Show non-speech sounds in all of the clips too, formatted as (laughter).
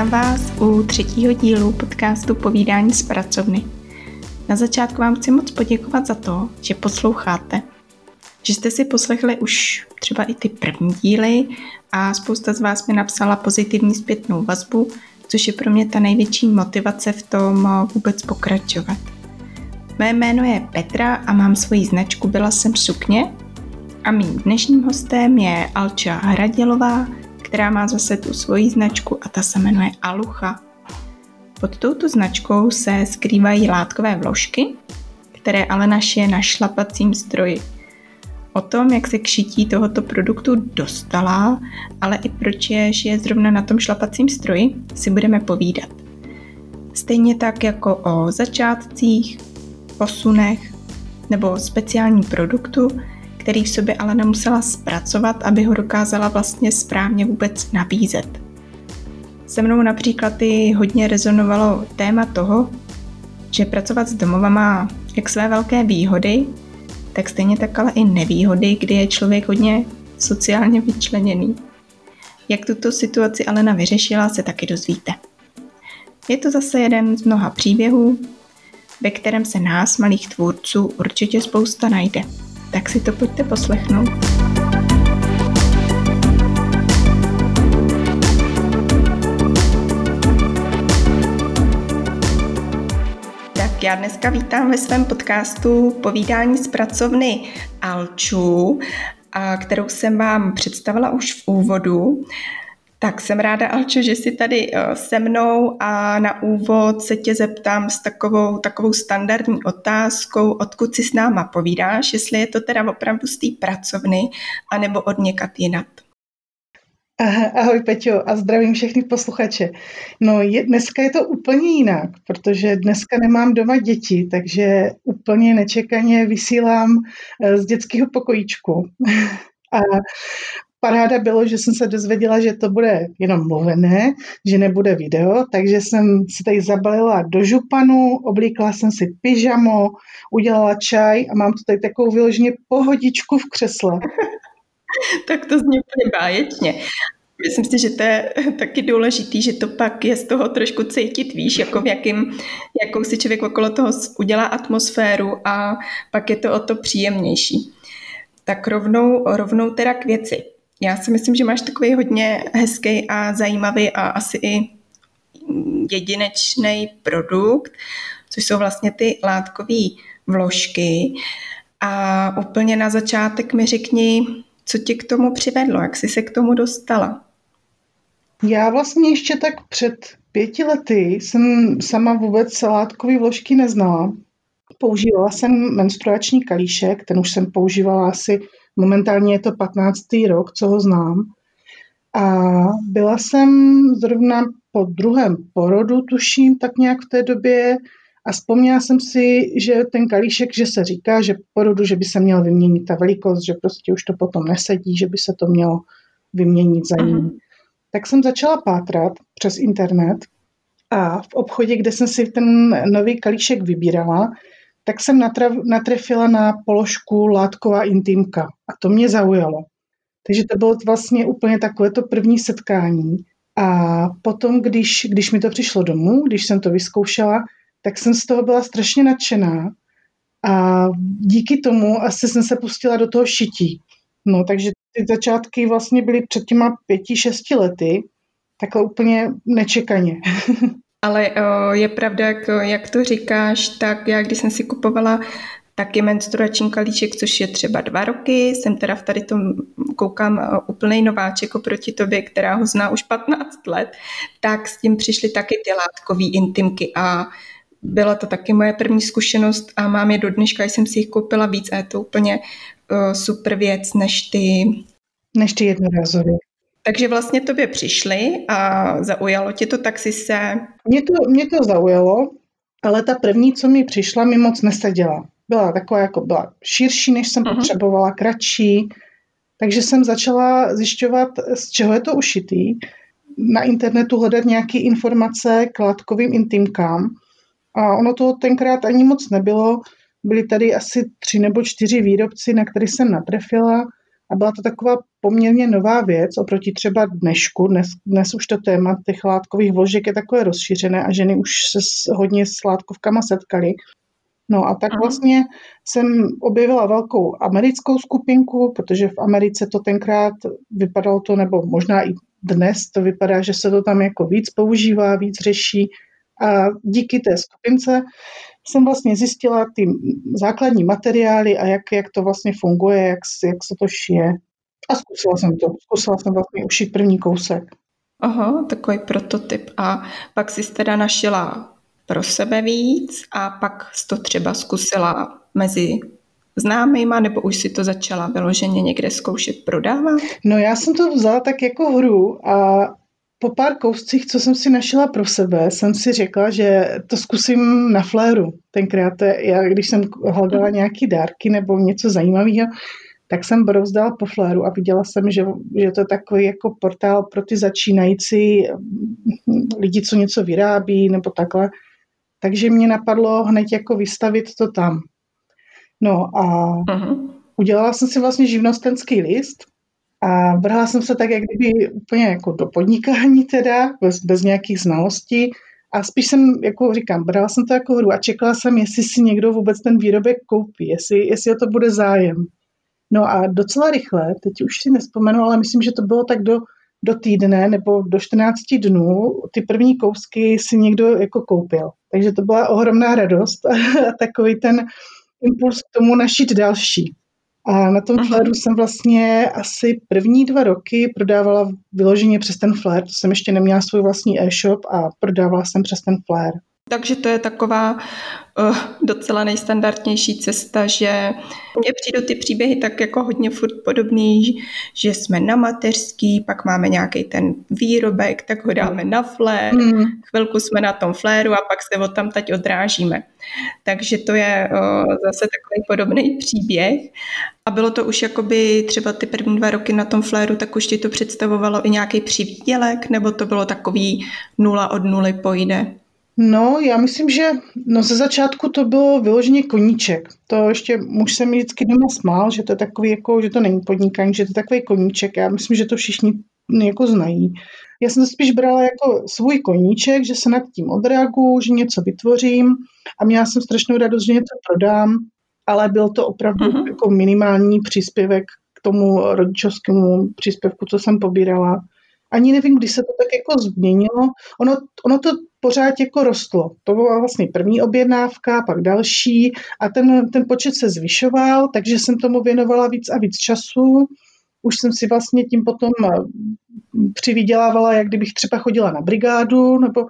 Vítám vás u třetího dílu podcastu Povídání z pracovny. Na začátku vám chci moc poděkovat za to, že posloucháte, že jste si poslechli už třeba i ty první díly a spousta z vás mi napsala pozitivní zpětnou vazbu, což je pro mě ta největší motivace v tom vůbec pokračovat. Mé jméno je Petra a mám svoji značku Byla jsem sukně a mým dnešním hostem je Alča Hradělová, která má zase tu svoji značku a ta se jmenuje Alucha. Pod touto značkou se skrývají látkové vložky, které ale naše na šlapacím stroji. O tom, jak se k šití tohoto produktu dostala, ale i proč je žije zrovna na tom šlapacím stroji, si budeme povídat. Stejně tak jako o začátcích, posunech nebo speciálním produktu, který v sobě ale nemusela zpracovat, aby ho dokázala vlastně správně vůbec nabízet. Se mnou například i hodně rezonovalo téma toho, že pracovat s domova má jak své velké výhody, tak stejně tak ale i nevýhody, kdy je člověk hodně sociálně vyčleněný. Jak tuto situaci Alena vyřešila, se taky dozvíte. Je to zase jeden z mnoha příběhů, ve kterém se nás, malých tvůrců, určitě spousta najde tak si to pojďte poslechnout. Tak já dneska vítám ve svém podcastu Povídání z pracovny Alču, kterou jsem vám představila už v úvodu. Tak jsem ráda, Alčo, že jsi tady eh, se mnou a na úvod se tě zeptám s takovou, takovou standardní otázkou, odkud si s náma povídáš, jestli je to teda opravdu z té pracovny, anebo od někat jinat. Ahoj Peťo a zdravím všechny posluchače. No je, dneska je to úplně jinak, protože dneska nemám doma děti, takže úplně nečekaně vysílám eh, z dětského pokojíčku. (laughs) A paráda bylo, že jsem se dozvěděla, že to bude jenom mluvené, že nebude video, takže jsem si tady zabalila do županu, oblíkla jsem si pyžamo, udělala čaj a mám tu tady takovou vyloženě pohodičku v křesle. (laughs) tak to zní úplně báječně. Myslím si, že to je taky důležitý, že to pak je z toho trošku cítit, víš, jako v jakým, jakou si člověk okolo toho udělá atmosféru a pak je to o to příjemnější. Tak rovnou, rovnou teda k věci. Já si myslím, že máš takový hodně hezký a zajímavý a asi i jedinečný produkt, což jsou vlastně ty látkové vložky. A úplně na začátek mi řekni, co tě k tomu přivedlo, jak jsi se k tomu dostala? Já vlastně ještě tak před pěti lety jsem sama vůbec látkové vložky neznala. Používala jsem menstruační kalíšek, ten už jsem používala asi Momentálně je to 15. rok, co ho znám. A byla jsem zrovna po druhém porodu, tuším, tak nějak v té době a vzpomněla jsem si, že ten kalíšek, že se říká, že po porodu, že by se měl vyměnit ta velikost, že prostě už to potom nesedí, že by se to mělo vyměnit za ní. Mm. Tak jsem začala pátrat přes internet a v obchodě, kde jsem si ten nový kalíšek vybírala, tak jsem natrefila na položku látková intimka a to mě zaujalo. Takže to bylo vlastně úplně takové to první setkání. A potom, když, když mi to přišlo domů, když jsem to vyzkoušela, tak jsem z toho byla strašně nadšená a díky tomu asi jsem se pustila do toho šití. No, takže ty začátky vlastně byly před těma pěti, šesti lety, takhle úplně nečekaně. (laughs) Ale o, je pravda, jak, jak to říkáš, tak já když jsem si kupovala taky menstruační kalíček, což je třeba dva roky, jsem teda v tady tom koukám úplný nováček oproti tobě, která ho zná už 15 let, tak s tím přišly taky ty látkové intimky a byla to taky moje první zkušenost a mám je do dneška, jsem si jich koupila víc a je to úplně uh, super věc než ty... Než ty jednorázové. Takže vlastně tobě přišli a zaujalo tě to, tak si se... Mě to, mě to zaujalo, ale ta první, co mi přišla, mi moc neseděla. Byla taková, jako byla širší, než jsem uh-huh. potřebovala, kratší. Takže jsem začala zjišťovat, z čeho je to ušitý. Na internetu hledat nějaké informace k látkovým intimkám. A ono to tenkrát ani moc nebylo. Byli tady asi tři nebo čtyři výrobci, na který jsem natrefila a byla to taková poměrně nová věc oproti třeba dnešku. Dnes, dnes už to téma těch látkových vložek je takové rozšířené a ženy už se s, hodně s látkovkama setkaly. No a tak vlastně jsem objevila velkou americkou skupinku, protože v Americe to tenkrát vypadalo to, nebo možná i dnes to vypadá, že se to tam jako víc používá, víc řeší. A díky té skupince jsem vlastně zjistila ty základní materiály a jak, jak to vlastně funguje, jak, jak se to šije. A zkusila jsem to. Zkusila jsem vlastně ušít první kousek. Aha, takový prototyp. A pak jsi teda našila pro sebe víc a pak jsi to třeba zkusila mezi známýma, nebo už si to začala vyloženě někde zkoušet prodávat? No já jsem to vzala tak jako hru a po pár kouscích, co jsem si našla pro sebe, jsem si řekla, že to zkusím na fléru. Tenkrát, já, když jsem hledala mhm. nějaký dárky nebo něco zajímavého, tak jsem brouzdala po fléru a viděla jsem, že, že to je takový jako portál pro ty začínající lidi, co něco vyrábí nebo takhle. Takže mě napadlo hned jako vystavit to tam. No a uh-huh. udělala jsem si vlastně živnostenský list a vrhla jsem se tak, jak kdyby úplně jako do podnikání teda, bez, bez nějakých znalostí. A spíš jsem, jako říkám, brala jsem to jako hru a čekala jsem, jestli si někdo vůbec ten výrobek koupí, jestli, jestli o to bude zájem. No a docela rychle, teď už si nespomenu, ale myslím, že to bylo tak do, do týdne nebo do 14 dnů, ty první kousky si někdo jako koupil. Takže to byla ohromná radost a takový ten impuls k tomu našít další. A na tom fléru jsem vlastně asi první dva roky prodávala vyloženě přes ten flér. To jsem ještě neměla svůj vlastní e-shop a prodávala jsem přes ten flér. Takže to je taková uh, docela nejstandardnější cesta, že mně přijdou ty příběhy tak jako hodně furt podobný, že jsme na mateřský, pak máme nějaký ten výrobek, tak ho dáme na flér, mm. chvilku jsme na tom fléru a pak se od tam teď odrážíme. Takže to je uh, zase takový podobný příběh. A bylo to už jakoby třeba ty první dva roky na tom fléru, tak už ti to představovalo i nějaký přivídělek, nebo to bylo takový nula od nuly pojde? No, já myslím, že no ze začátku to bylo vyloženě koníček. To ještě muž se mi vždycky doma smál, že to je takový jako, že to není podnikání, že to je takový koníček. Já myslím, že to všichni jako znají. Já jsem to spíš brala jako svůj koníček, že se nad tím odreaguju, že něco vytvořím a měla jsem strašnou radost, že něco prodám, ale byl to opravdu uh-huh. jako minimální příspěvek k tomu rodičovskému příspěvku, co jsem pobírala. Ani nevím, kdy se to tak jako změnilo. Ono, ono to pořád jako rostlo. To byla vlastně první objednávka, pak další a ten, ten počet se zvyšoval, takže jsem tomu věnovala víc a víc času. Už jsem si vlastně tím potom eh, přivydělávala, jak kdybych třeba chodila na brigádu, nebo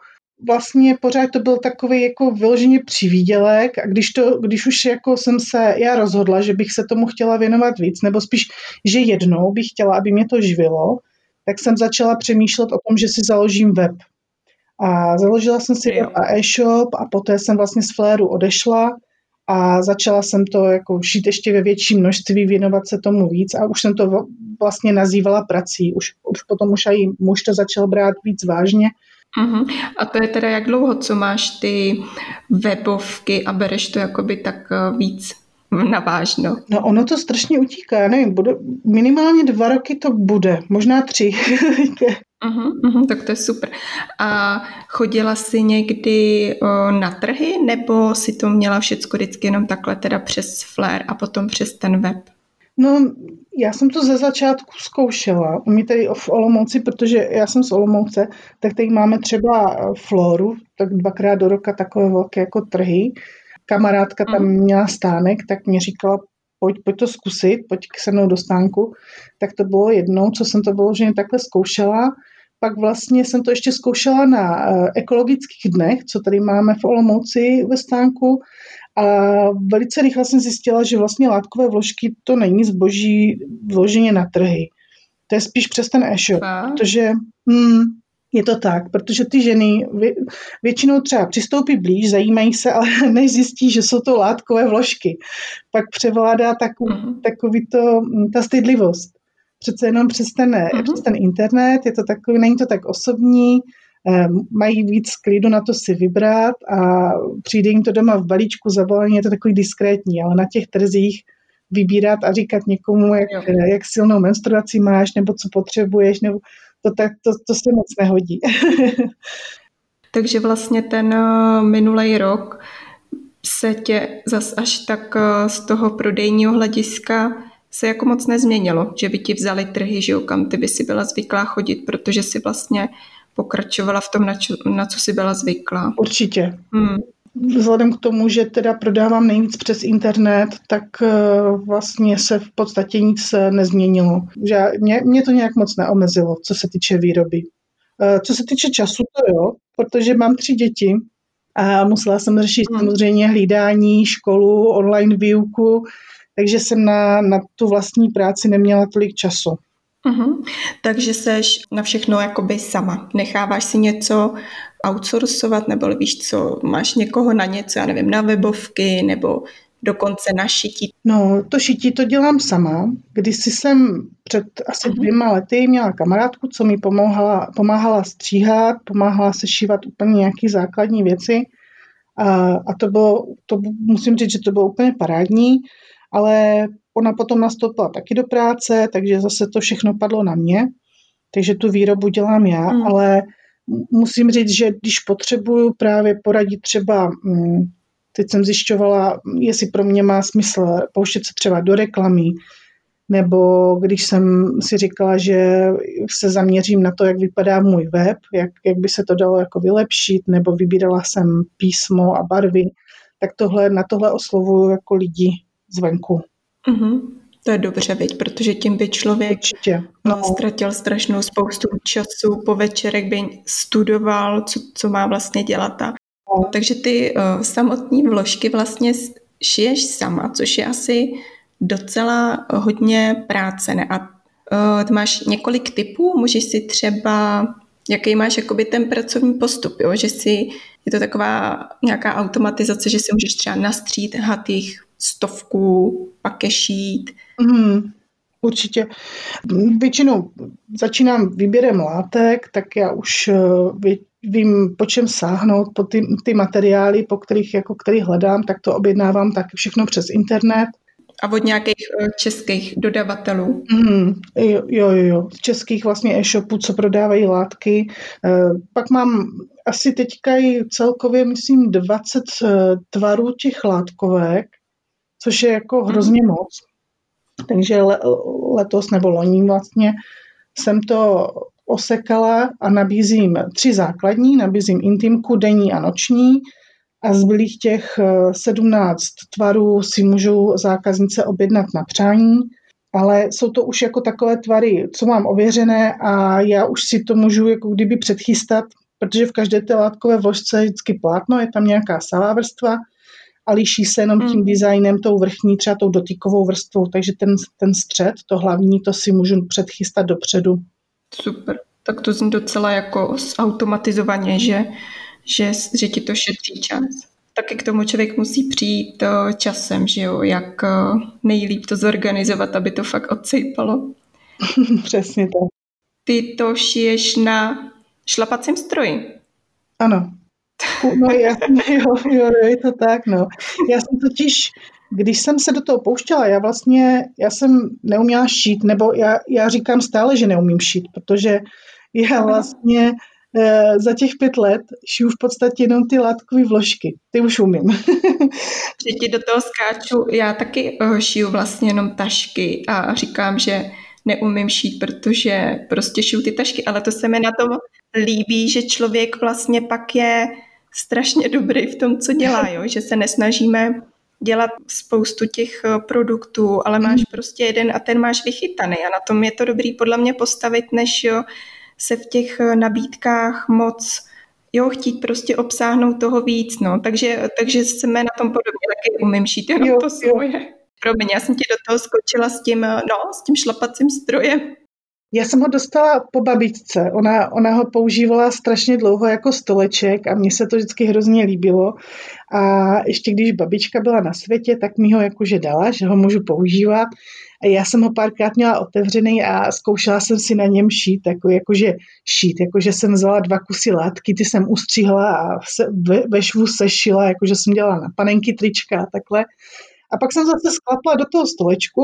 vlastně pořád to byl takový jako vyloženě přivídělek a když, to, když už jako jsem se já rozhodla, že bych se tomu chtěla věnovat víc, nebo spíš, že jednou bych chtěla, aby mě to živilo, tak jsem začala přemýšlet o tom, že si založím web. A založila jsem si web a e-shop a poté jsem vlastně z Fléru odešla a začala jsem to jako šít ještě ve větším množství, věnovat se tomu víc a už jsem to vlastně nazývala prací. Už, už potom už i muž to začal brát víc vážně. Uh-huh. A to je teda jak dlouho, co máš ty webovky a bereš to jakoby tak eh, víc na vážno. No ono to strašně utíká, nevím, bude, minimálně dva roky to bude, možná tři. (laughs) uh-huh, uh-huh, tak to je super. A chodila jsi někdy o, na trhy, nebo si to měla všechno vždycky jenom takhle teda přes Flair a potom přes ten web? No, já jsem to ze začátku zkoušela. My tady v Olomouci, protože já jsem z Olomouce, tak tady máme třeba Floru, tak dvakrát do roka takové velké jako trhy kamarádka tam mm. měla stánek, tak mě říkala, pojď, pojď to zkusit, pojď k se mnou do stánku. Tak to bylo jednou, co jsem to vyloženě takhle zkoušela. Pak vlastně jsem to ještě zkoušela na uh, ekologických dnech, co tady máme v Olomouci ve stánku. A velice rychle jsem zjistila, že vlastně látkové vložky to není zboží vloženě na trhy. To je spíš přes ten e-shop, protože hmm, je to tak, protože ty ženy většinou třeba přistoupí blíž, zajímají se, ale (laughs) než zjistí, že jsou to látkové vložky. Pak převládá takový, uh-huh. takový to, hm, ta stydlivost. Přece jenom přes ten, uh-huh. přes ten internet, je to takový, není to tak osobní, eh, mají víc klidu na to si vybrat a přijde jim to doma v balíčku zabalení, je to takový diskrétní, ale na těch trzích vybírat a říkat někomu, jak, jak silnou menstruaci máš, nebo co potřebuješ, nebo to, tak, to, to se moc nehodí. (laughs) Takže vlastně ten eh, minulý rok se tě zas až tak eh, z toho prodejního hlediska se jako moc nezměnilo, že by ti vzali trhy, že jo, kam ty by si byla zvyklá chodit, protože si vlastně pokračovala v tom, na, čo, na co si byla zvyklá. Určitě. Hmm. Vzhledem k tomu, že teda prodávám nejvíc přes internet, tak eh, vlastně se v podstatě nic nezměnilo. Že mě, mě to nějak moc neomezilo, co se týče výroby. Eh, co se týče času, to jo, protože mám tři děti a musela jsem řešit hmm. samozřejmě hlídání, školu, online výuku, takže jsem na, na tu vlastní práci neměla tolik času. Uh-huh. Takže seš na všechno jakoby sama. Necháváš si něco outsourcovat, nebo víš co, máš někoho na něco, já nevím, na webovky, nebo dokonce na šití? No, to šití to dělám sama. Když jsem před asi uh-huh. dvěma lety měla kamarádku, co mi pomáhala, pomáhala stříhat, pomáhala se šívat úplně nějaké základní věci. A, a to bylo, to musím říct, že to bylo úplně parádní, ale ona potom nastoupila taky do práce, takže zase to všechno padlo na mě. Takže tu výrobu dělám já, uh-huh. ale musím říct, že když potřebuju právě poradit třeba mm, Teď jsem zjišťovala, jestli pro mě má smysl pouštět se třeba do reklamy, nebo když jsem si říkala, že se zaměřím na to, jak vypadá můj web, jak, jak by se to dalo jako vylepšit, nebo vybírala jsem písmo a barvy, tak tohle, na tohle oslovuju jako lidi zvenku. Mm-hmm. To je dobře, viď, protože tím by člověk Určitě. No. ztratil strašnou spoustu času, po večerek by studoval, co, co má vlastně dělat a takže ty uh, samotné vložky vlastně šiješ sama, což je asi docela hodně práce. Ne? A uh, ty máš několik typů, můžeš si třeba, jaký máš jakoby ten pracovní postup, jo? že si, je to taková nějaká automatizace, že si můžeš třeba nastřít jich stovku, pak je šít. Mm, určitě. Většinou začínám výběrem látek, tak já už eh, vím, po čem sáhnout, po ty, ty materiály, po kterých, jako, kterých hledám, tak to objednávám taky všechno přes internet. A od nějakých eh, českých dodavatelů? Mm, jo, jo, jo, z českých vlastně e-shopů, co prodávají látky. E, pak mám asi teďka i celkově, myslím, 20 e, eh, tvarů těch látkovek, což je jako hrozně mm. moc. Takže le, letos nebo loní vlastně jsem to osekala a nabízím tři základní, nabízím intimku, denní a noční. A zbylých těch 17 eh, tvarů si můžou zákaznice objednat na přání, ale jsou to už jako takové tvary, co mám ověřené a já už si to můžu jako kdyby předchystat, protože v každé té látkové vložce je vždycky plátno, je tam nějaká salá vrstva a liší se jenom tím mm. designem, tou vrchní, třeba tou dotykovou vrstvou, takže ten, ten střed, to hlavní, to si můžu předchystat dopředu. Super. Tak to zní docela jako automatizovaně, že, že, že ti to šetří čas. Taky k tomu člověk musí přijít eh, časem, že jo, jak eh, nejlíp to zorganizovat, aby to fakt odsejpalo. (laughs) Přesně tak. Ty to šiješ na šlapacím stroji. Ano. No, já, (laughs) jo, jo, je to tak, no. Já jsem totiž když jsem se do toho pouštěla, já vlastně, já jsem neuměla šít, nebo já, já říkám stále, že neumím šít, protože já vlastně e, za těch pět let šiju v podstatě jenom ty látkové vložky. Ty už umím. (laughs) že ti do toho skáču, já taky eh, šiju vlastně jenom tašky a říkám, že neumím šít, protože prostě šiju ty tašky, ale to se mi na tom líbí, že člověk vlastně pak je strašně dobrý v tom, co dělá, jo? že se nesnažíme dělat spoustu těch eh, produktů, ale máš mm. prostě jeden a ten máš vychytaný a na tom je to dobrý podle mě postavit, než jo, se v těch eh, nabídkách moc jo, chtít prostě obsáhnout toho víc, no, takže, takže jsme na tom podobně, taky umím šít jenom jo, to svoje. Promiň, já jsem ti do toho skočila s tím, eh, no, s tím šlapacím strojem. Já jsem ho dostala po babičce. Ona, ona ho používala strašně dlouho jako stoleček a mně se to vždycky hrozně líbilo. A ještě když babička byla na světě, tak mi ho jakože dala, že ho můžu používat. A já jsem ho párkrát měla otevřený a zkoušela jsem si na něm šít, jako, jakože šít, jakože jsem vzala dva kusy látky, ty jsem ustřihla a se, ve, ve švu sešila, jakože jsem dělala na panenky trička a takhle. A pak jsem zase sklapla do toho stolečku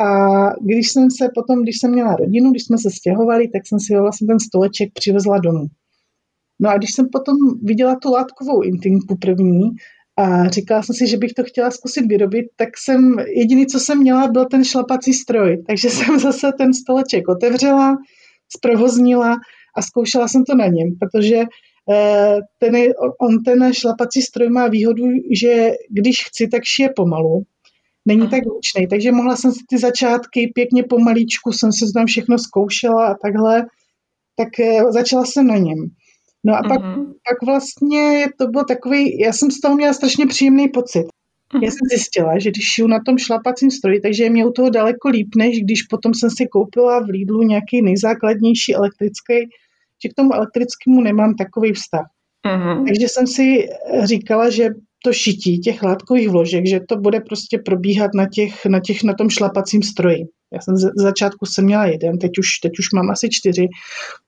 a když jsem se potom, když jsem měla rodinu, když jsme se stěhovali, tak jsem si vlastně ten stoleček přivezla domů. No a když jsem potom viděla tu látkovou intimku první a říkala jsem si, že bych to chtěla zkusit vyrobit, tak jsem, jediný, co jsem měla, byl ten šlapací stroj. Takže (laughs) jsem zase ten stoleček otevřela, zprovoznila a zkoušela jsem to na něm, protože eh, ten, on ten šlapací stroj má výhodu, že když chci, tak šije pomalu. Není tak hlučný, takže mohla jsem si ty začátky pěkně pomalíčku, jsem se tam všechno zkoušela a takhle, tak eh, začala jsem na něm. No a pak, mm-hmm. pak vlastně to byl takový, já jsem z toho měla strašně příjemný pocit. Mm-hmm. Já jsem zjistila, že když šiju na tom šlapacím stroji, takže mě u toho daleko líp, než když potom jsem si koupila v Lidlu nějaký nejzákladnější elektrický, že k tomu elektrickému nemám takový vztah. Mm-hmm. Takže jsem si říkala, že to šití těch látkových vložek, že to bude prostě probíhat na, těch, na, těch, na tom šlapacím stroji. Já jsem z začátku jsem měla jeden, teď už, teď už mám asi čtyři,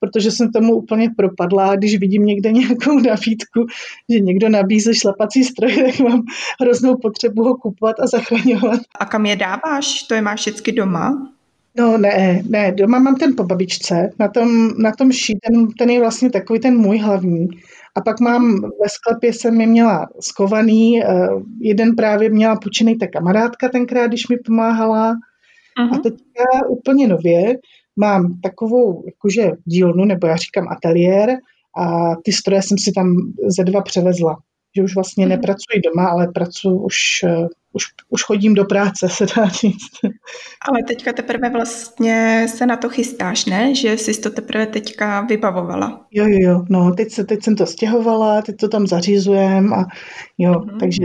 protože jsem tomu úplně propadla a když vidím někde (laughs) nějakou nabídku, že někdo nabízí šlapací stroj, tak mám hroznou potřebu ho kupovat a zachraňovat. A kam je dáváš? To je máš vždycky doma? No ne, ne, doma mám ten po babičce, na tom, na tom ší, ten, ten je vlastně takový ten můj hlavní. A pak mám ve sklepě jsem je měla skovaný, eh, jeden právě měla půjčený ta kamarádka tenkrát, když mi pomáhala. Uh-huh. A teďka úplně nově mám takovou jakože dílnu, nebo já říkám ateliér a ty stroje jsem si tam ze dva převezla. Že už vlastně uh-huh. nepracuji doma, ale pracuji už, eh, už, už chodím do práce, (laughs) se dá říct. Ale teďka teprve vlastně se na to chystáš, ne? Že jsi to teprve teďka vybavovala. Jo, jo, jo. No, teď, se, teď jsem to stěhovala, teď to tam zařizujem a jo, uh-huh. takže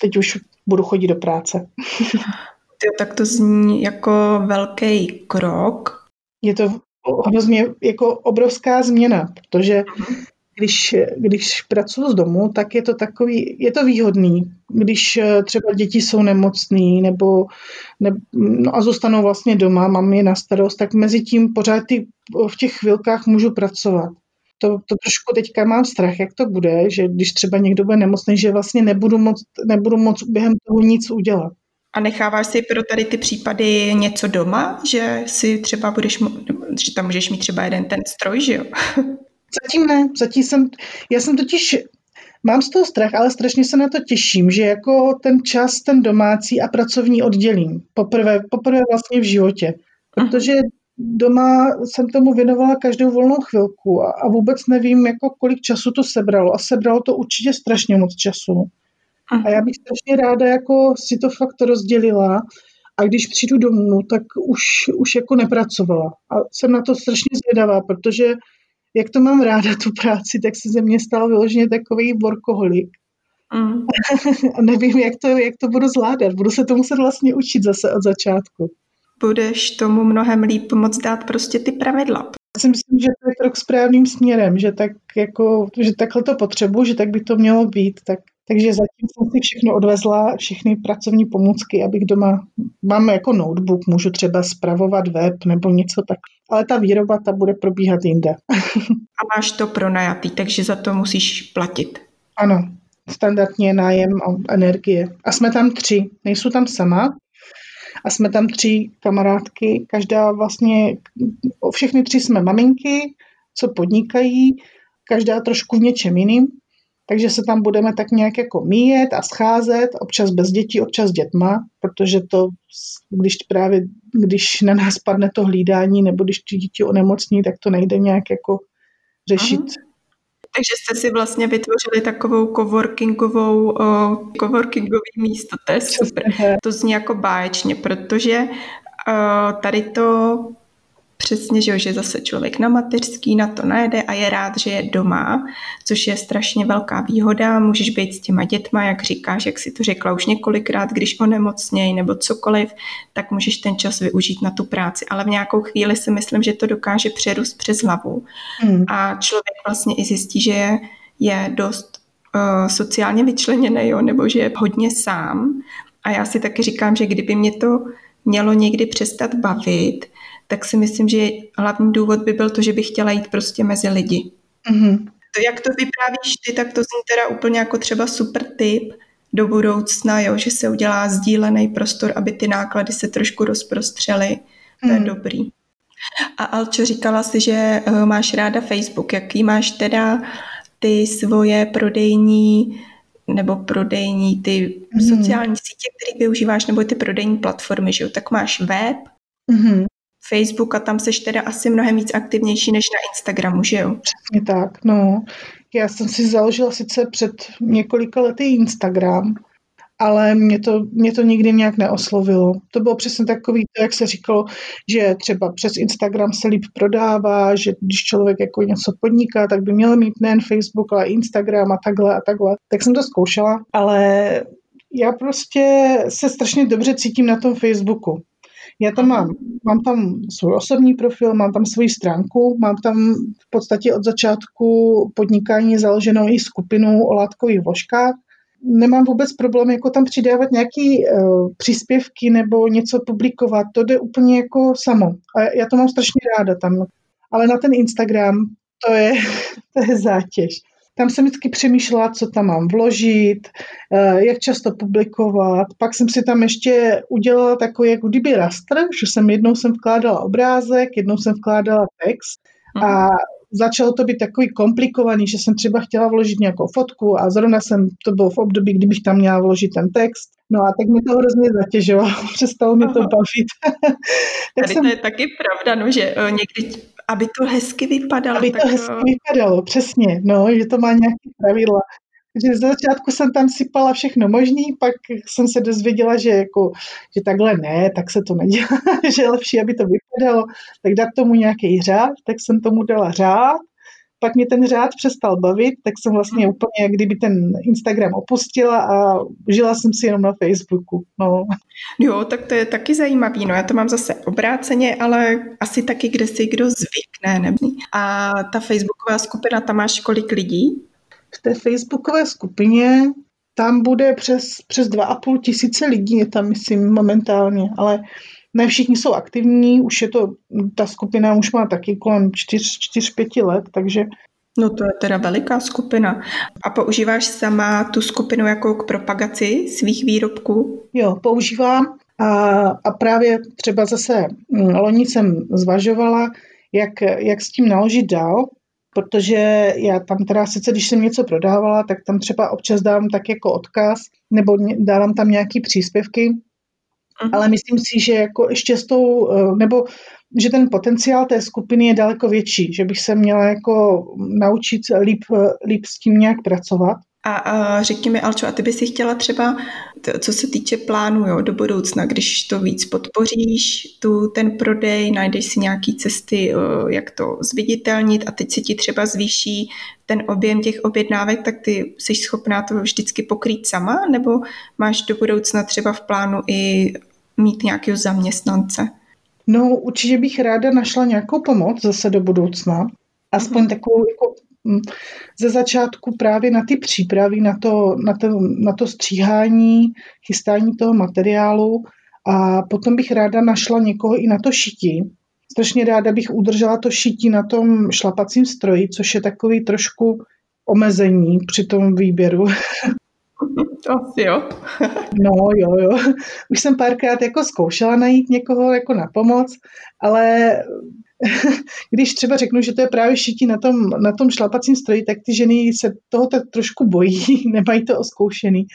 teď už budu chodit do práce. (laughs) Ty, tak to zní jako velký krok. Je to hrozně jako obrovská změna, protože když, když pracuji z domu, tak je to takový, je to výhodný, když eh, třeba děti jsou nemocný nebo, ne, no a zůstanou vlastně doma, mám je na starost, tak mezi tím pořád ty, v těch chvilkách můžu pracovat. To, to trošku teďka mám strach, jak to bude, že když třeba někdo bude nemocný, že vlastně nebudu moc, nebudu moc během toho nic udělat. A necháváš si pro tady ty případy něco doma, že si třeba budeš, že tam můžeš mít třeba jeden ten stroj, že jo? (laughs) Zatím ne, zatím jsem, já jsem totiž, mám z toho strach, ale strašně se na to těším, že jako ten čas, ten domácí a pracovní oddělím. Poprvé, poprvé vlastně v životě. Protože doma jsem tomu věnovala každou volnou chvilku a, a vůbec nevím, jako kolik času to sebralo. A sebralo to určitě strašně moc času. A já bych strašně ráda jako si to fakt rozdělila a když přijdu domů, tak už, už jako nepracovala. A jsem na to strašně zvědavá, protože jak to mám ráda, tu práci, tak se ze mě stal vyloženě takový workoholik. Mm. a (laughs) nevím, jak to, jak to budu zvládat. Budu se to muset vlastně učit zase od začátku. Budeš tomu mnohem líp moc dát prostě ty pravidla. Já si myslím, že to je krok správným směrem, že, tak jako, že takhle to potřebuji, že tak by to mělo být. Tak takže zatím jsem si všechno odvezla, všechny pracovní pomůcky, abych doma, mám jako notebook, můžu třeba spravovat web nebo něco tak. Ale ta výroba, ta bude probíhat jinde. (laughs) A máš to pronajatý, takže za to musíš platit. Ano, standardně nájem a energie. A jsme tam tři, nejsou tam sama. A jsme tam tři kamarádky, každá vlastně, všechny tři jsme maminky, co podnikají, každá trošku v něčem jiným. Takže se tam budeme tak nějak jako míjet a scházet, občas bez dětí, občas s dětma, protože to, když právě, když na nás padne to hlídání, nebo když ty děti onemocní, tak to nejde nějak jako řešit. Aha. Takže jste si vlastně vytvořili takovou coworkingovou, uh, coworkingový místo, to je super. To zní jako báječně, protože uh, tady to Přesně, že, že zase člověk na mateřský na to najede a je rád, že je doma, což je strašně velká výhoda. Můžeš být s těma dětma, jak říkáš, jak si to řekla už několikrát, když onemocněj nebo cokoliv, tak můžeš ten čas využít na tu práci. Ale v nějakou chvíli si myslím, že to dokáže přerůst přes hlavu. Hmm. A člověk vlastně i zjistí, že je, je dost uh, sociálně vyčleněný, jo, nebo že je hodně sám. A já si taky říkám, že kdyby mě to mělo někdy přestat bavit, tak si myslím, že hlavní důvod by byl to, že bych chtěla jít prostě mezi lidi. Mm-hmm. To, jak to vyprávíš ty, tak to zní teda úplně jako třeba super tip do budoucna, jo, že se udělá sdílený prostor, aby ty náklady se trošku rozprostřely. To je hmm. dobrý. A Alčo, říkala si, že uh, máš ráda Facebook. Jaký máš teda ty svoje prodejní nebo prodejní ty mm. sociální sítě, které využíváš, nebo ty prodejní platformy, že jo? Tak máš web, mm. Facebook a tam seš teda asi mnohem víc aktivnější než na Instagramu, že jo? Přesně tak, no. Já jsem si založila sice před několika lety Instagram, ale mě to, mě to nikdy nějak neoslovilo. To bylo přesně takový, jak se říkalo, že třeba přes Instagram se líp prodává, že když člověk jako něco podniká, tak by měl mít nejen Facebook, ale Instagram a takhle a takhle. Tak jsem to zkoušela, ale já prostě se strašně dobře cítím na tom Facebooku. Já tam mám, mám tam svůj osobní profil, mám tam svoji stránku, mám tam v podstatě od začátku podnikání založenou i skupinu o látkových vložkách. Nemám vůbec problém jako tam přidávat nějaké uh, příspěvky nebo něco publikovat, to jde úplně jako samo. A já to mám strašně ráda tam. Ale na ten Instagram to je, (laughs) to je zátěž. Tam jsem vždycky přemýšlela, co tam mám vložit, eh, jak často publikovat. Pak jsem si tam ještě udělala takový jako kdyby rastr, že jsem jednou jsem vkládala obrázek, jednou jsem vkládala text a mhm. začalo to být takový komplikovaný, že jsem třeba chtěla vložit nějakou fotku a zrovna jsem, to bylo v období, kdybych tam měla vložit ten text. No a tak mi to hrozně zatěžovalo, (laughs) přestalo mi to bavit. (laughs) tak Tady jsem... to je taky pravda, no, že eh, někdy aby to hezky vypadalo. Aby tak... to hezky vypadalo, přesně, no, že to má nějaké pravidla. Takže z začátku jsem tam sypala všechno možný, pak jsem se dozvěděla, že, jako, že takhle ne, tak se to nedělá, (laughs) že je lepší, aby to vypadalo, tak dát tomu nějaký řád, tak jsem tomu dala řád pak mě ten řád přestal bavit, tak jsem vlastně mhm. úplně jak kdyby ten Instagram opustila a žila jsem si jenom na Facebooku. No. Jo, tak to je taky zajímavý. No, já to mám zase obráceně, ale asi taky kde si kdo zvykne. Ne? A ta facebooková skupina, tam máš kolik lidí? V té facebookové skupině tam bude přes, přes 2,5 tisíce lidí, je tam myslím momentálně, ale ne všichni jsou aktivní, už je to, ta skupina už má taky kolem 4-5 let, takže No to je teda veliká skupina. A používáš sama tu skupinu jako k propagaci svých výrobků? Jo, používám a, a právě třeba zase mm, loni jsem zvažovala, jak, jak s tím naložit dál, protože já tam teda sice, když jsem něco prodávala, tak tam třeba občas dávám tak jako odkaz, nebo dávám tam nějaký příspěvky, Uh-huh. Ale myslím si, že jako ještě s tou, eh, nebo že ten potenciál té skupiny je daleko větší, že bych se měla jako naučit líp, líp s tím nějak pracovat. A, a řekni mi, Alčo, a ty bys si chtěla třeba, co se týče plánu jo, do budoucna, když to víc podpoříš, tu, ten prodej, najdeš si nějaké cesty, jak to zviditelnit a teď se ti třeba zvýší ten objem těch objednávek, tak ty jsi schopná to vždycky pokrýt sama, nebo máš do budoucna třeba v plánu i mít nějakého zaměstnance? No, určitě bych ráda našla nějakou pomoc zase do budoucna. Aspoň mm-hmm. takovou jako mm, ze začátku právě na ty přípravy, na to, na to, na to stříhání, chystání toho materiálu a potom bych ráda našla někoho i na to šití. Strašně ráda bych udržela to šití na tom šlapacím stroji, což je takový trošku omezení při tom výběru. (laughs) To jo. no jo, jo. Už jsem párkrát jako zkoušela najít někoho jako na pomoc, ale (laughs) když třeba řeknu, že to je právě šití na tom, na tom šlapacím stroji, tak ty ženy se toho tak trošku bojí, (laughs) nemají to oskoušený.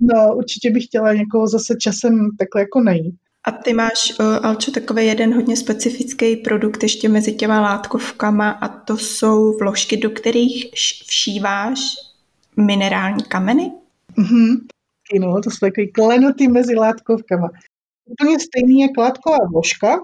No, určitě bych chtěla někoho zase časem takhle jako najít. A ty máš, uh, Alčo, takový jeden hodně specifický produkt ještě mezi těma látkovkama a to jsou vložky, do kterých všíváš minerální kameny? Mm-hmm. No, to jsou takové klenoty mezi látkovkama. Úplně stejný jak látková vložka,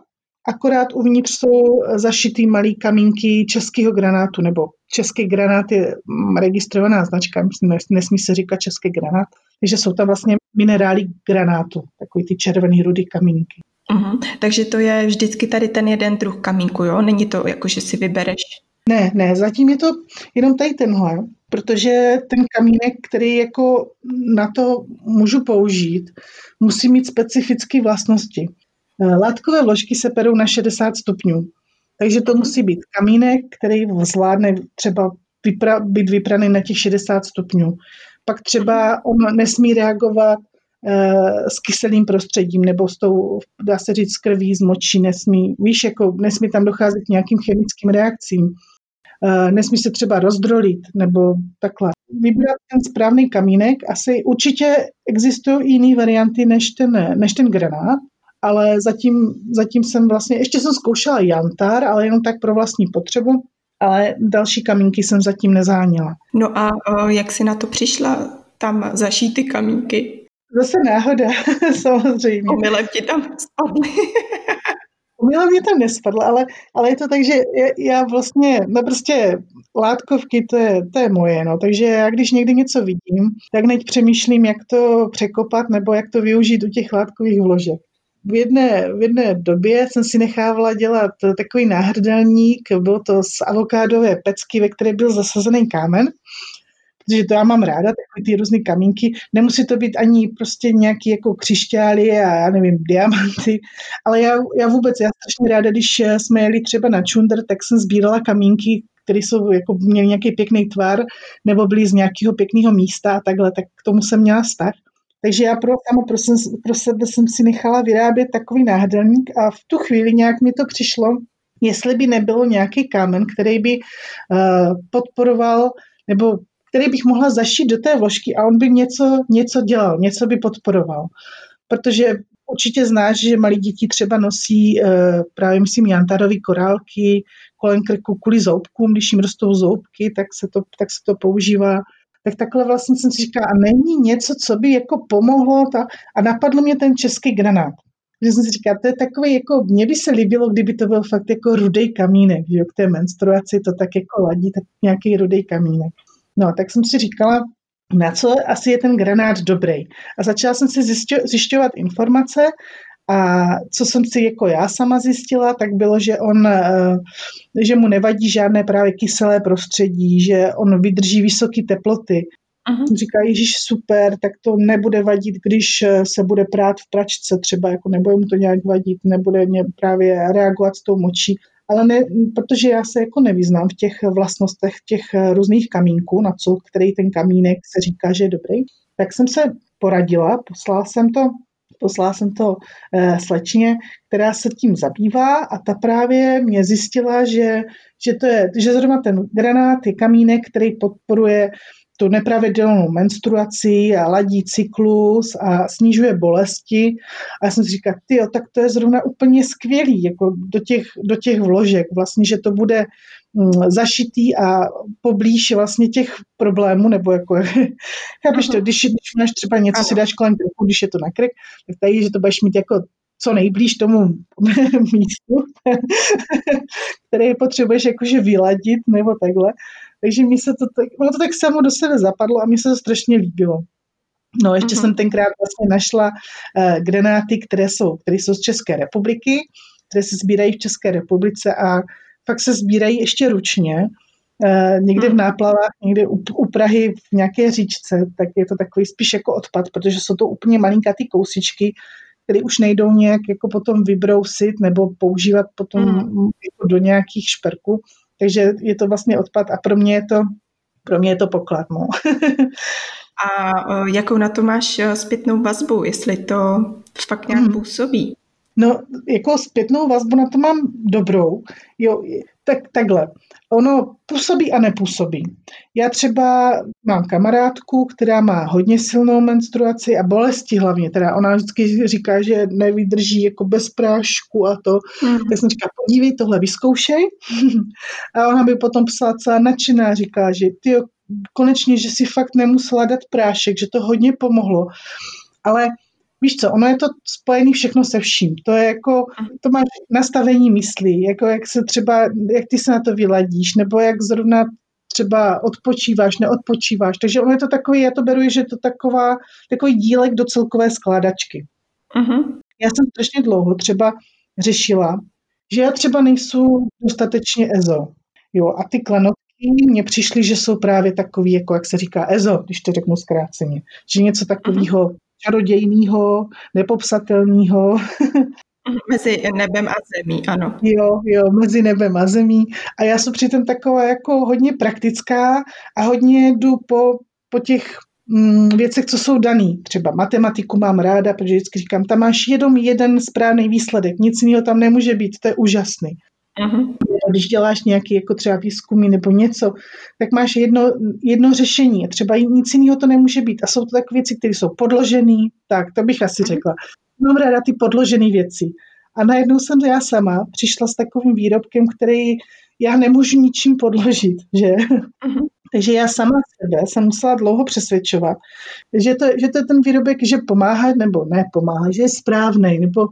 akorát uvnitř jsou zašitý malý kamínky českého granátu, nebo český granát je registrovaná značka, nesmí se říkat český granát, takže jsou tam vlastně minerály granátu, takový ty červený rudy kamínky. Uh-huh. Takže to je vždycky tady ten jeden druh kamínku, jo? Není to jako, že si vybereš? Ne, ne, zatím je to jenom tady tenhle protože ten kamínek, který jako na to můžu použít, musí mít specifické vlastnosti. Eh, látkové vložky se perou na 60 stupňů, takže to musí být kamínek, který zvládne třeba vypra, být vypraný na těch 60 stupňů. Pak třeba on nesmí reagovat eh, s kyselým prostředím nebo s tou, dá se říct, krví, z močí, nesmí, víš, jako nesmí tam docházet k nějakým chemickým reakcím. Eh, nesmí se třeba rozdrolit nebo takhle. Vybrat ten správný kamínek, asi určitě existují jiné varianty než ten, než ten granát, ale zatím, zatím jsem vlastně, ještě jsem zkoušela jantar, ale jenom tak pro vlastní potřebu, ale další kamínky jsem zatím nezáněla. No a jak jsi na to přišla tam zašít ty kamínky? Zase náhoda, (laughs) samozřejmě. Omylem ti tam spadly. (laughs) Omylem mě tam nespadlo, ale, ale je to tak, že já vlastně, no prostě látkovky, to je, to je moje, no, takže já když někdy něco vidím, tak neď přemýšlím, jak to překopat nebo jak to využít u těch látkových vložek. V jedné, v jedné době jsem si nechávala dělat takový náhrdelník, bylo to z avokádové pecky, ve které byl zasazený kámen, protože to já mám ráda, takové ty různé kamínky. Nemusí to být ani prostě nějaký jako křišťály a já nevím, diamanty, ale já, já vůbec, já strašně ráda, když jsme jeli třeba na čundr, tak jsem sbírala kamínky, které jsou jako měly nějaký pěkný tvar, nebo byly z nějakého pěkného místa a takhle, tak k tomu jsem měla vztah. Takže já pro, sama pro, jsem, pro sebe jsem si nechala vyrábět takový náhrdelník a v tu chvíli nějak mi to přišlo, jestli by nebylo nějaký kámen, který by uh, podporoval, nebo který bych mohla zašít do té vložky a on by něco, něco dělal, něco by podporoval. Protože určitě znáš, že malí děti třeba nosí uh, právě, myslím, jantarový korálky kolem krku kvůli zoubkům, když jim rostou zoubky, tak se to, tak se to používá tak takhle vlastně jsem si říkala, a není něco, co by jako pomohlo, ta, a napadl mě ten český granát. Že jsem si říkala, to je takový, jako, mně by se líbilo, kdyby to byl fakt jako rudý kamínek, že jo, k té menstruaci to tak jako ladí, tak nějaký rudý kamínek. No, tak jsem si říkala, na co asi je ten granát dobrý. A začala jsem si zjišťovat informace a co jsem si jako já sama zjistila, tak bylo, že on, eh, že mu nevadí žádné právě kyselé prostředí, že on vydrží vysoké teploty. Uh-huh. Říká, Ježíš, super, tak to nebude vadit, když eh, se bude prát v pračce třeba, jako nebude mu to nějak vadit, nebude mě právě reagovat s tou močí. Ale ne, protože já se jako nevyznám v těch vlastnostech těch eh, různých kamínků, na co, který ten kamínek se říká, že je dobrý, tak jsem se poradila, poslala jsem to poslala jsem to eh, slečně, která se tím zabývá a ta právě mě zjistila, že, že, to je, že zrovna ten granát je kamínek, který podporuje tu nepravidelnou menstruaci a ladí cyklus a snižuje bolesti. A já jsem si říkala, ty, tak to je zrovna úplně skvělý, jako do těch, do těch vložek, vlastně, že to bude mm, zašitý a poblíž vlastně těch problémů, nebo jako, (laughs) chápeš to, když, když máš třeba něco, si dáš kolem krku, když je to na krk, tak tady, že to budeš mít jako co nejblíž tomu (laughs) místu, (laughs) které potřebuješ jakože vyladit nebo takhle. Takže mi se to tak, ono to tak samo do sebe zapadlo a mi se to strašně líbilo. No, ještě uh-huh. jsem tenkrát vlastně našla uh, granáty, které jsou, které jsou z České republiky, které se sbírají v České republice a fakt se sbírají ještě ručně. Uh, někde v mhm. náplavách, někde u, u Prahy v nějaké říčce, tak je to takový spíš jako odpad, protože jsou to úplně malinkatý kousičky, které už nejdou nějak jako potom vybrousit nebo používat potom mm. jako do nějakých šperků. Takže je to vlastně odpad a pro mě je to, pro mě je to poklad. No. (laughs) a jakou na to máš e, zpětnou vazbu, jestli to fakt nějak hmm. působí? No, jako zpětnou vazbu na to mám dobrou. Jo, tak takhle ono působí a nepůsobí. Já třeba mám kamarádku, která má hodně silnou menstruaci a bolesti hlavně. Teda ona vždycky říká, že nevydrží jako bez prášku a to. Mm. Tak jsem říkala, podívej, tohle vyzkoušej. (laughs) a ona by potom psala celá nadšená, říká, že ty konečně, že si fakt nemusela dát prášek, že to hodně pomohlo. Ale víš co, ono je to spojené všechno se vším. To je jako, to máš nastavení myslí, jako jak se třeba, jak ty se na to vyladíš, nebo jak zrovna třeba odpočíváš, neodpočíváš. Takže ono je to takový, já to beru, že je to taková, takový dílek do celkové skládačky. Uh-huh. Já jsem strašně dlouho třeba řešila, že já třeba nejsou dostatečně EZO. Jo, a ty klenotky mně přišly, že jsou právě takový, jako jak se říká EZO, když to řeknu zkráceně. Že něco takového čarodějného, nepopsatelného. (laughs) Mezi nebem a zemí, ano. Jo, jo, mezi nebem a zemí. A já jsem přitom taková jako hodně praktická a hodně jdu po, po těch mm, věcech, co jsou daný. Třeba matematiku mám ráda, protože vždycky říkám, tam máš jenom jeden správný výsledek, nic jiného tam nemůže být, to je úžasný. Uh-huh. Když děláš nějaký jako třeba výzkumy nebo něco, tak máš jedno, jedno řešení. Třeba nic jiného to nemůže být. A jsou to takové věci, které jsou podložené, tak to bych asi řekla. Mám ráda ty podložené věci. A najednou jsem já sama přišla s takovým výrobkem, který já nemůžu ničím podložit, že? Uh-huh. Takže já sama sebe jsem musela dlouho přesvědčovat, že to, že to je ten výrobek, že pomáhá nebo ne pomáhá, že je správný, nebo...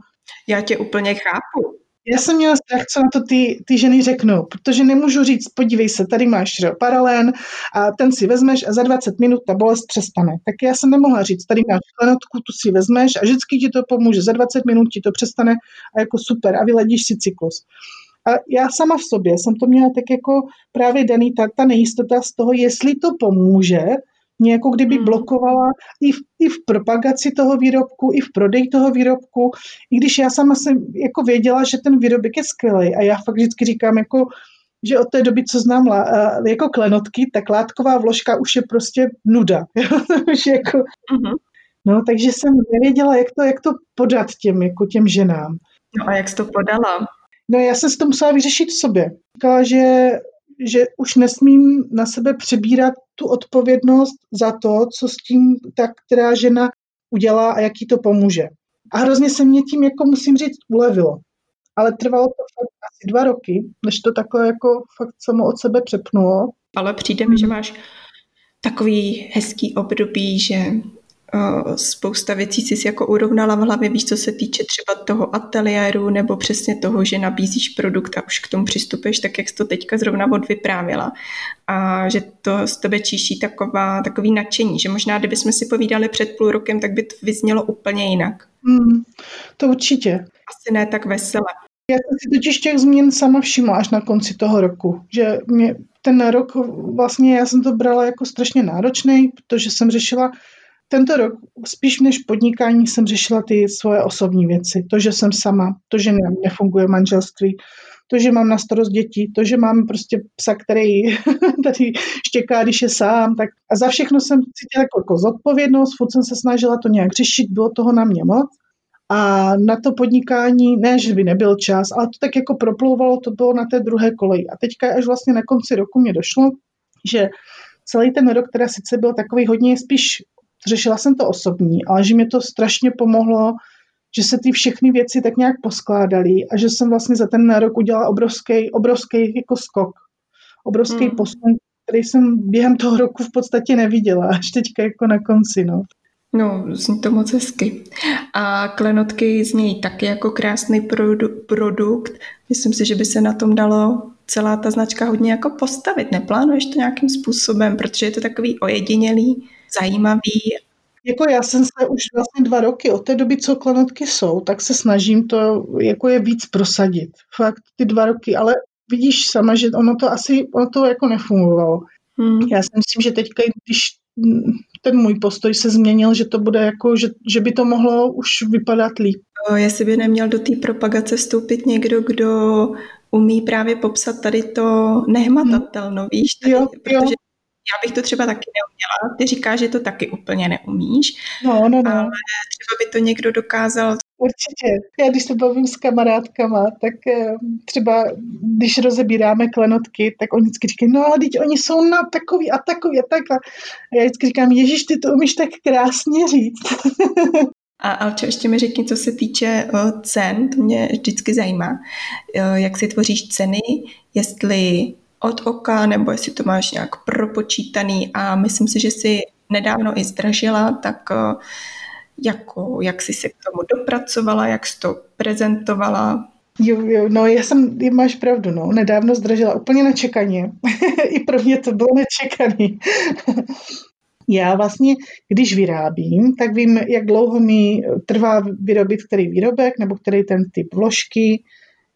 Já tě úplně chápu. Já jsem měla strach, co na to ty, ty ženy řeknou, protože nemůžu říct, podívej se, tady máš paralén a ten si vezmeš a za 20 minut ta bolest přestane. Tak já jsem nemohla říct, tady máš klenotku, tu si vezmeš a vždycky ti to pomůže, za 20 minut ti to přestane a jako super a vyladíš si cyklus. A já sama v sobě jsem to měla tak jako právě daný, ta, ta nejistota z toho, jestli to pomůže, mě jako kdyby hmm. blokovala i v, i v propagaci toho výrobku, i v prodej toho výrobku, i když já sama jsem jako věděla, že ten výrobek je skvělý a já fakt vždycky říkám jako, že od té doby, co znám lá, jako klenotky, tak látková vložka už je prostě nuda. (laughs) už jako, mm-hmm. No, takže jsem nevěděla, jak to, jak to podat těm, jako těm ženám. No a jak jsi to podala? No já jsem si to musela vyřešit v sobě. Říkala, že, že už nesmím na sebe přebírat tu odpovědnost za to, co s tím ta která žena udělá a jaký to pomůže. A hrozně se mě tím, jako musím říct, ulevilo. Ale trvalo to fakt asi dva roky, než to takhle jako fakt samo od sebe přepnulo. Ale přijde mi, že máš takový hezký období, že spousta věcí si jako urovnala v hlavě, víš, co se týče třeba toho ateliéru nebo přesně toho, že nabízíš produkt a už k tomu přistupuješ tak, jak jsi to teďka zrovna odvyprávila. A že to z tebe číší taková, takový nadšení, že možná, kdybychom si povídali před půl rokem, tak by to vyznělo úplně jinak. Hmm, to určitě. Asi ne tak veselé. Já jsem si totiž těch změn sama všimla až na konci toho roku, že mě ten rok vlastně já jsem to brala jako strašně náročný, protože jsem řešila tento rok spíš než podnikání jsem řešila ty svoje osobní věci. To, že jsem sama, to, že nefunguje manželství, to, že mám na starost děti, to, že mám prostě psa, který (laughs) tady štěká, když je sám, tak a za všechno jsem cítila jako, jako zodpovědnost, furt jsem se snažila to nějak řešit, bylo toho na mě moc. A na to podnikání, ne, že by nebyl čas, ale to tak jako proplouvalo, to bylo na té druhé koleji. A teďka až vlastně na konci roku mě došlo, že celý ten rok, teda sice byl takový hodně spíš řešila jsem to osobní, ale že mi to strašně pomohlo, že se ty všechny věci tak nějak poskládaly a že jsem vlastně za ten rok udělala obrovský, obrovský jako skok, obrovský hmm. posun, který jsem během toho roku v podstatě neviděla, až teďka jako na konci, no. No, zní to moc hezky. A klenotky znějí taky jako krásný produ- produkt. Myslím si, že by se na tom dalo celá ta značka hodně jako postavit. Neplánuješ to nějakým způsobem, protože je to takový ojedinělý zajímavý. Jako já jsem se už vlastně dva roky od té doby, co klenotky jsou, tak se snažím to jako je víc prosadit. Fakt ty dva roky, ale vidíš sama, že ono to asi ono to jako nefungovalo. Hmm. Já si myslím, že teďka, když ten můj postoj se změnil, že to bude jako, že, že by to mohlo už vypadat líp. Jestli by neměl do té propagace vstoupit někdo, kdo umí právě popsat tady to nehmatatelno, hmm. víš? Tady, jo, protože jo já bych to třeba taky neuměla. Ty říkáš, že to taky úplně neumíš. No, no, no. Ale třeba by to někdo dokázal. Určitě. Já když se bavím s kamarádkama, tak eh, třeba když rozebíráme klenotky, tak oni vždycky říkají, no ale teď oni jsou na takový a takový a tak. A já vždycky říkám, Ježíš, ty to umíš tak krásně říct. (laughs) A Alčo, ještě mi řekni, co se týče cen, to mě vždycky zajímá. Uh, jak si tvoříš ceny, jestli od oka, nebo jestli to máš nějak propočítaný a myslím si, že si nedávno i zdražila, tak eh, jako, jak jsi se k tomu dopracovala, jak jsi to prezentovala? Jo, jo, no já jsem, máš pravdu, no, nedávno zdražila úplně nečekaně. (laughs) I pro mě to bylo nečekaný. (laughs) já vlastně, když vyrábím, tak vím, jak dlouho mi trvá vyrobit který výrobek nebo který ten typ vložky,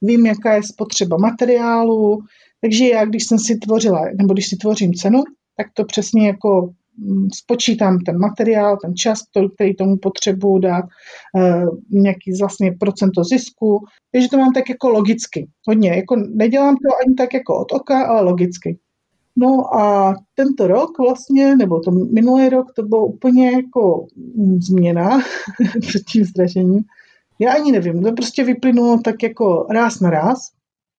vím, jaká je spotřeba materiálu, takže já, když jsem si tvořila, nebo když si tvořím cenu, tak to přesně jako mm, spočítám ten materiál, ten čas, který tomu potřebuju dát, eh, nějaký vlastně procento zisku, takže to mám tak jako logicky, hodně, jako nedělám to ani tak jako od oka, ale logicky. No a tento rok vlastně, nebo to minulý rok, to bylo úplně jako změna (laughs) před tím zdražením. Já ani nevím, to prostě vyplynulo tak jako ráz na ráz.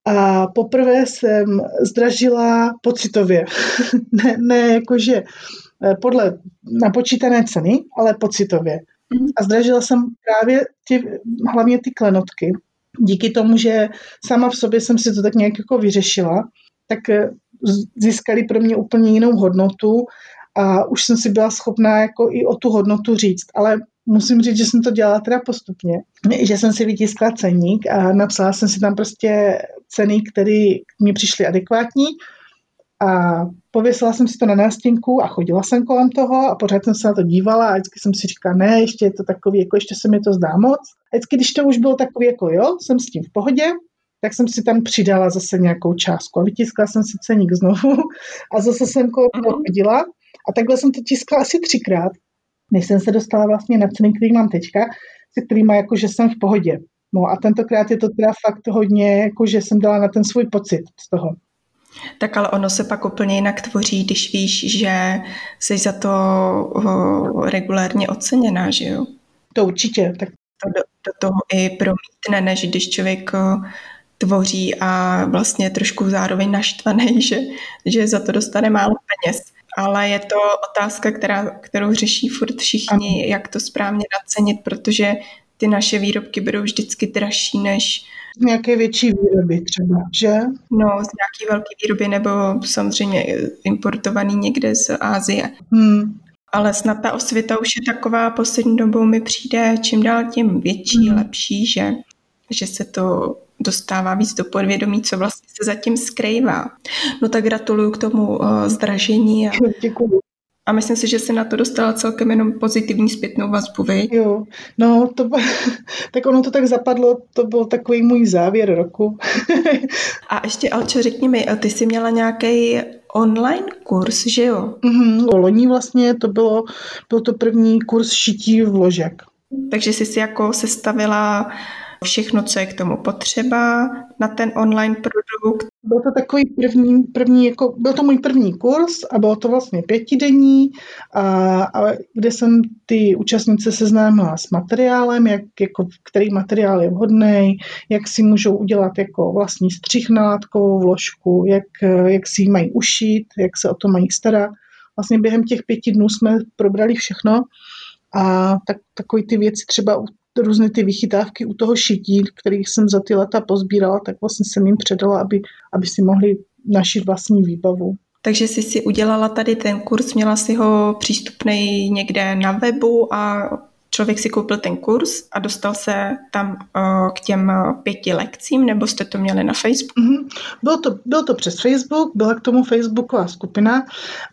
A poprvé jsem zdražila pocitově. (laughs) ne, ne jakože eh, podle napočítané ceny, ale pocitově. Mhm. A zdražila jsem právě ty, hlavně ty klenotky. Díky tomu, že sama v sobě jsem si to tak nějak jako vyřešila, tak eh, získali pro mě úplně jinou hodnotu a už jsem si byla schopná jako i o tu hodnotu říct. Ale musím říct, že jsem to dělala teda postupně, že jsem si vytiskla ceník a napsala jsem si tam prostě ceny, které mi přišly adekvátní. A pověsila jsem si to na nástěnku a chodila jsem kolem toho a pořád jsem se na to dívala a vždycky jsem si říkala, ne, ještě je to takový, jako ještě se mi to zdá moc. A vždycky, když to už bylo takový, jako jo, jsem s tím v pohodě, tak jsem si tam přidala zase nějakou částku a vytiskla jsem si ceník znovu (laughs) a zase jsem kolem toho chodila. A takhle jsem to tiskla asi třikrát, než jsem se dostala vlastně na ceny, který mám teďka, se kterýma jako, že jsem v pohodě. No a tentokrát je to teda fakt hodně, jako že jsem dala na ten svůj pocit z toho. Tak ale ono se pak úplně jinak tvoří, když víš, že jsi za to regulárně oceněná, že jo? To určitě. Tak... To do, do toho i promítne, než když člověk tvoří a vlastně trošku zároveň naštvaný, (laughs) že, že za to dostane málo peněz. Ale je to otázka, která, kterou řeší furt všichni, ano. jak to správně nacenit, protože ty naše výrobky budou vždycky dražší než nějaké větší výroby třeba, že? No, z nějaké velké výroby nebo samozřejmě importovaný někde z Ázie. Hmm. Ale snad ta osvěta už je taková poslední dobou mi přijde čím dál tím větší, hmm. lepší, že, že se to dostává víc do podvědomí, co vlastně se zatím skrývá. No tak gratuluju k tomu uh, zdražení. A... Děkuji. A myslím si, že se na to dostala celkem jenom pozitivní zpětnou vazbu, vy? Jo, no, to, (laughs) tak ono to tak zapadlo, to byl takový můj závěr roku. (laughs) a ještě, Alčo, řekni mi, ty jsi měla nějaký online kurz, že jo? Mm-hmm, loni vlastně to bylo, byl to první kurz šití vložek. Takže jsi si jako sestavila všechno, co je k tomu potřeba na ten online produkt. Byl to takový první, první jako, byl to můj první kurz a bylo to vlastně pětidenní, a, a kde jsem ty účastnice seznámila s materiálem, jak, jako, který materiál je vhodný, jak si můžou udělat jako vlastní střih na látkovou vložku, jak, jak si ji mají ušít, jak se o to mají starat. Vlastně během těch pěti dnů jsme probrali všechno a tak, takové ty věci třeba různé ty vychytávky u toho šití, kterých jsem za ty leta pozbírala, tak vlastně jsem jim předala, aby, aby si mohli našit vlastní výbavu. Takže jsi si udělala tady ten kurz, měla si ho přístupný někde na webu a člověk si koupil ten kurz a dostal se tam uh, k těm pěti lekcím, nebo jste to měli na Facebooku? Mm-hmm. Bylo, to, bylo to přes Facebook, byla k tomu Facebooková skupina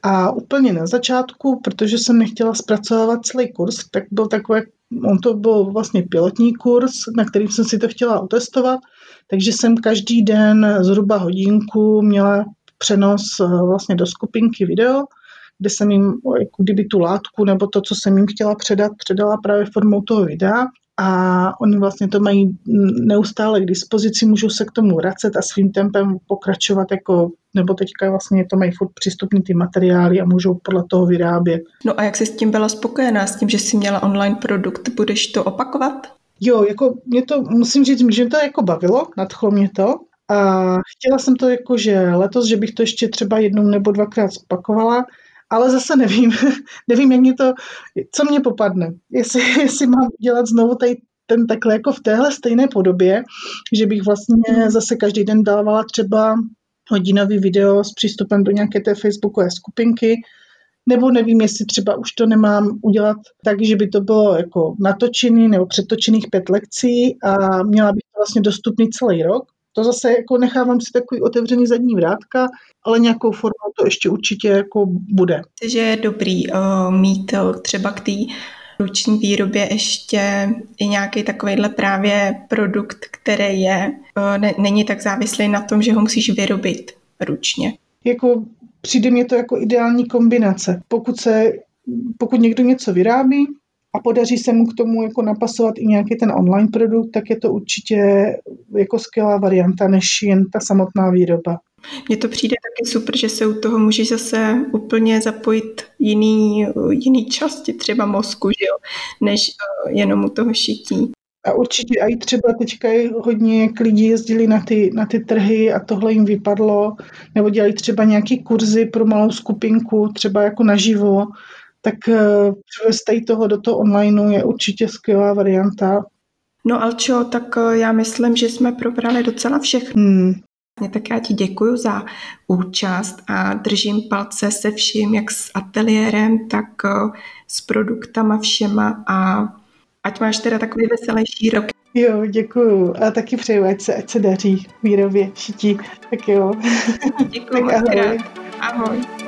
a úplně na začátku, protože jsem nechtěla zpracovávat celý kurz, tak byl takový on to byl vlastně pilotní kurz, na kterým jsem si to chtěla otestovat, takže jsem každý den zhruba hodinku měla přenos eh, vlastně do skupinky video, kde jsem jim jako kdyby tu látku nebo to, co jsem jim chtěla předat, předala právě formou toho videa a oni vlastně to mají neustále k dispozici, můžou se k tomu vracet a svým tempem pokračovat jako, nebo teďka vlastně to mají furt přístupný ty materiály a můžou podle toho vyrábět. No a jak jsi s tím byla spokojená, s tím, že jsi měla online produkt, budeš to opakovat? Jo, jako mě to, musím říct, že mě to jako bavilo, nadchlo mě to a chtěla jsem to jako, že letos, že bych to ještě třeba jednou nebo dvakrát opakovala, ale zase nevím, (laughs) nevím, jak mě to, co mě popadne. Jestli, (laughs) jestli mám dělat znovu tady ten takhle jako v téhle stejné podobě, že bych vlastně zase každý den dávala třeba hodinový video s přístupem do nějaké té facebookové skupinky, nebo nevím, jestli třeba už to nemám udělat tak, že by to bylo jako natočený nebo přetočených pět lekcí a měla bych to vlastně dostupný celý rok, to zase jako nechávám si takový otevřený zadní vrátka, ale nějakou formou to ještě určitě jako bude. Že je dobrý uh, mít uh, třeba k té ruční výrobě ještě i nějaký takovýhle právě produkt, který je, uh, ne, není tak závislý na tom, že ho musíš vyrobit ručně. Jako přijde mě to jako ideální kombinace. Pokud se pokud někdo něco vyrábí, a podaří se mu k tomu jako napasovat i nějaký ten online produkt, tak je to určitě jako skvělá varianta, než jen ta samotná výroba. Mně to přijde taky super, že se u toho můžeš zase úplně zapojit jiný, jiný části třeba mozku, že jo, než uh, jenom u toho šití. A určitě i třeba teďka hodně jak lidi jezdili na ty, na ty trhy a tohle jim vypadlo, nebo dělají třeba nějaký kurzy pro malou skupinku, třeba jako naživo, tak uh, převést toho do toho online je určitě skvělá varianta. No Alčo, tak uh, já myslím, že jsme probrali docela všechno. Hmm. Tak já ti děkuji za účast a držím palce se vším, jak s ateliérem, tak uh, s produktama všema a ať máš teda takový veselější rok. Jo, děkuju. A taky přeju, ať se, ať se daří výrobě šití. Tak jo. Děkuji (laughs) tak ahoj. Ahoj.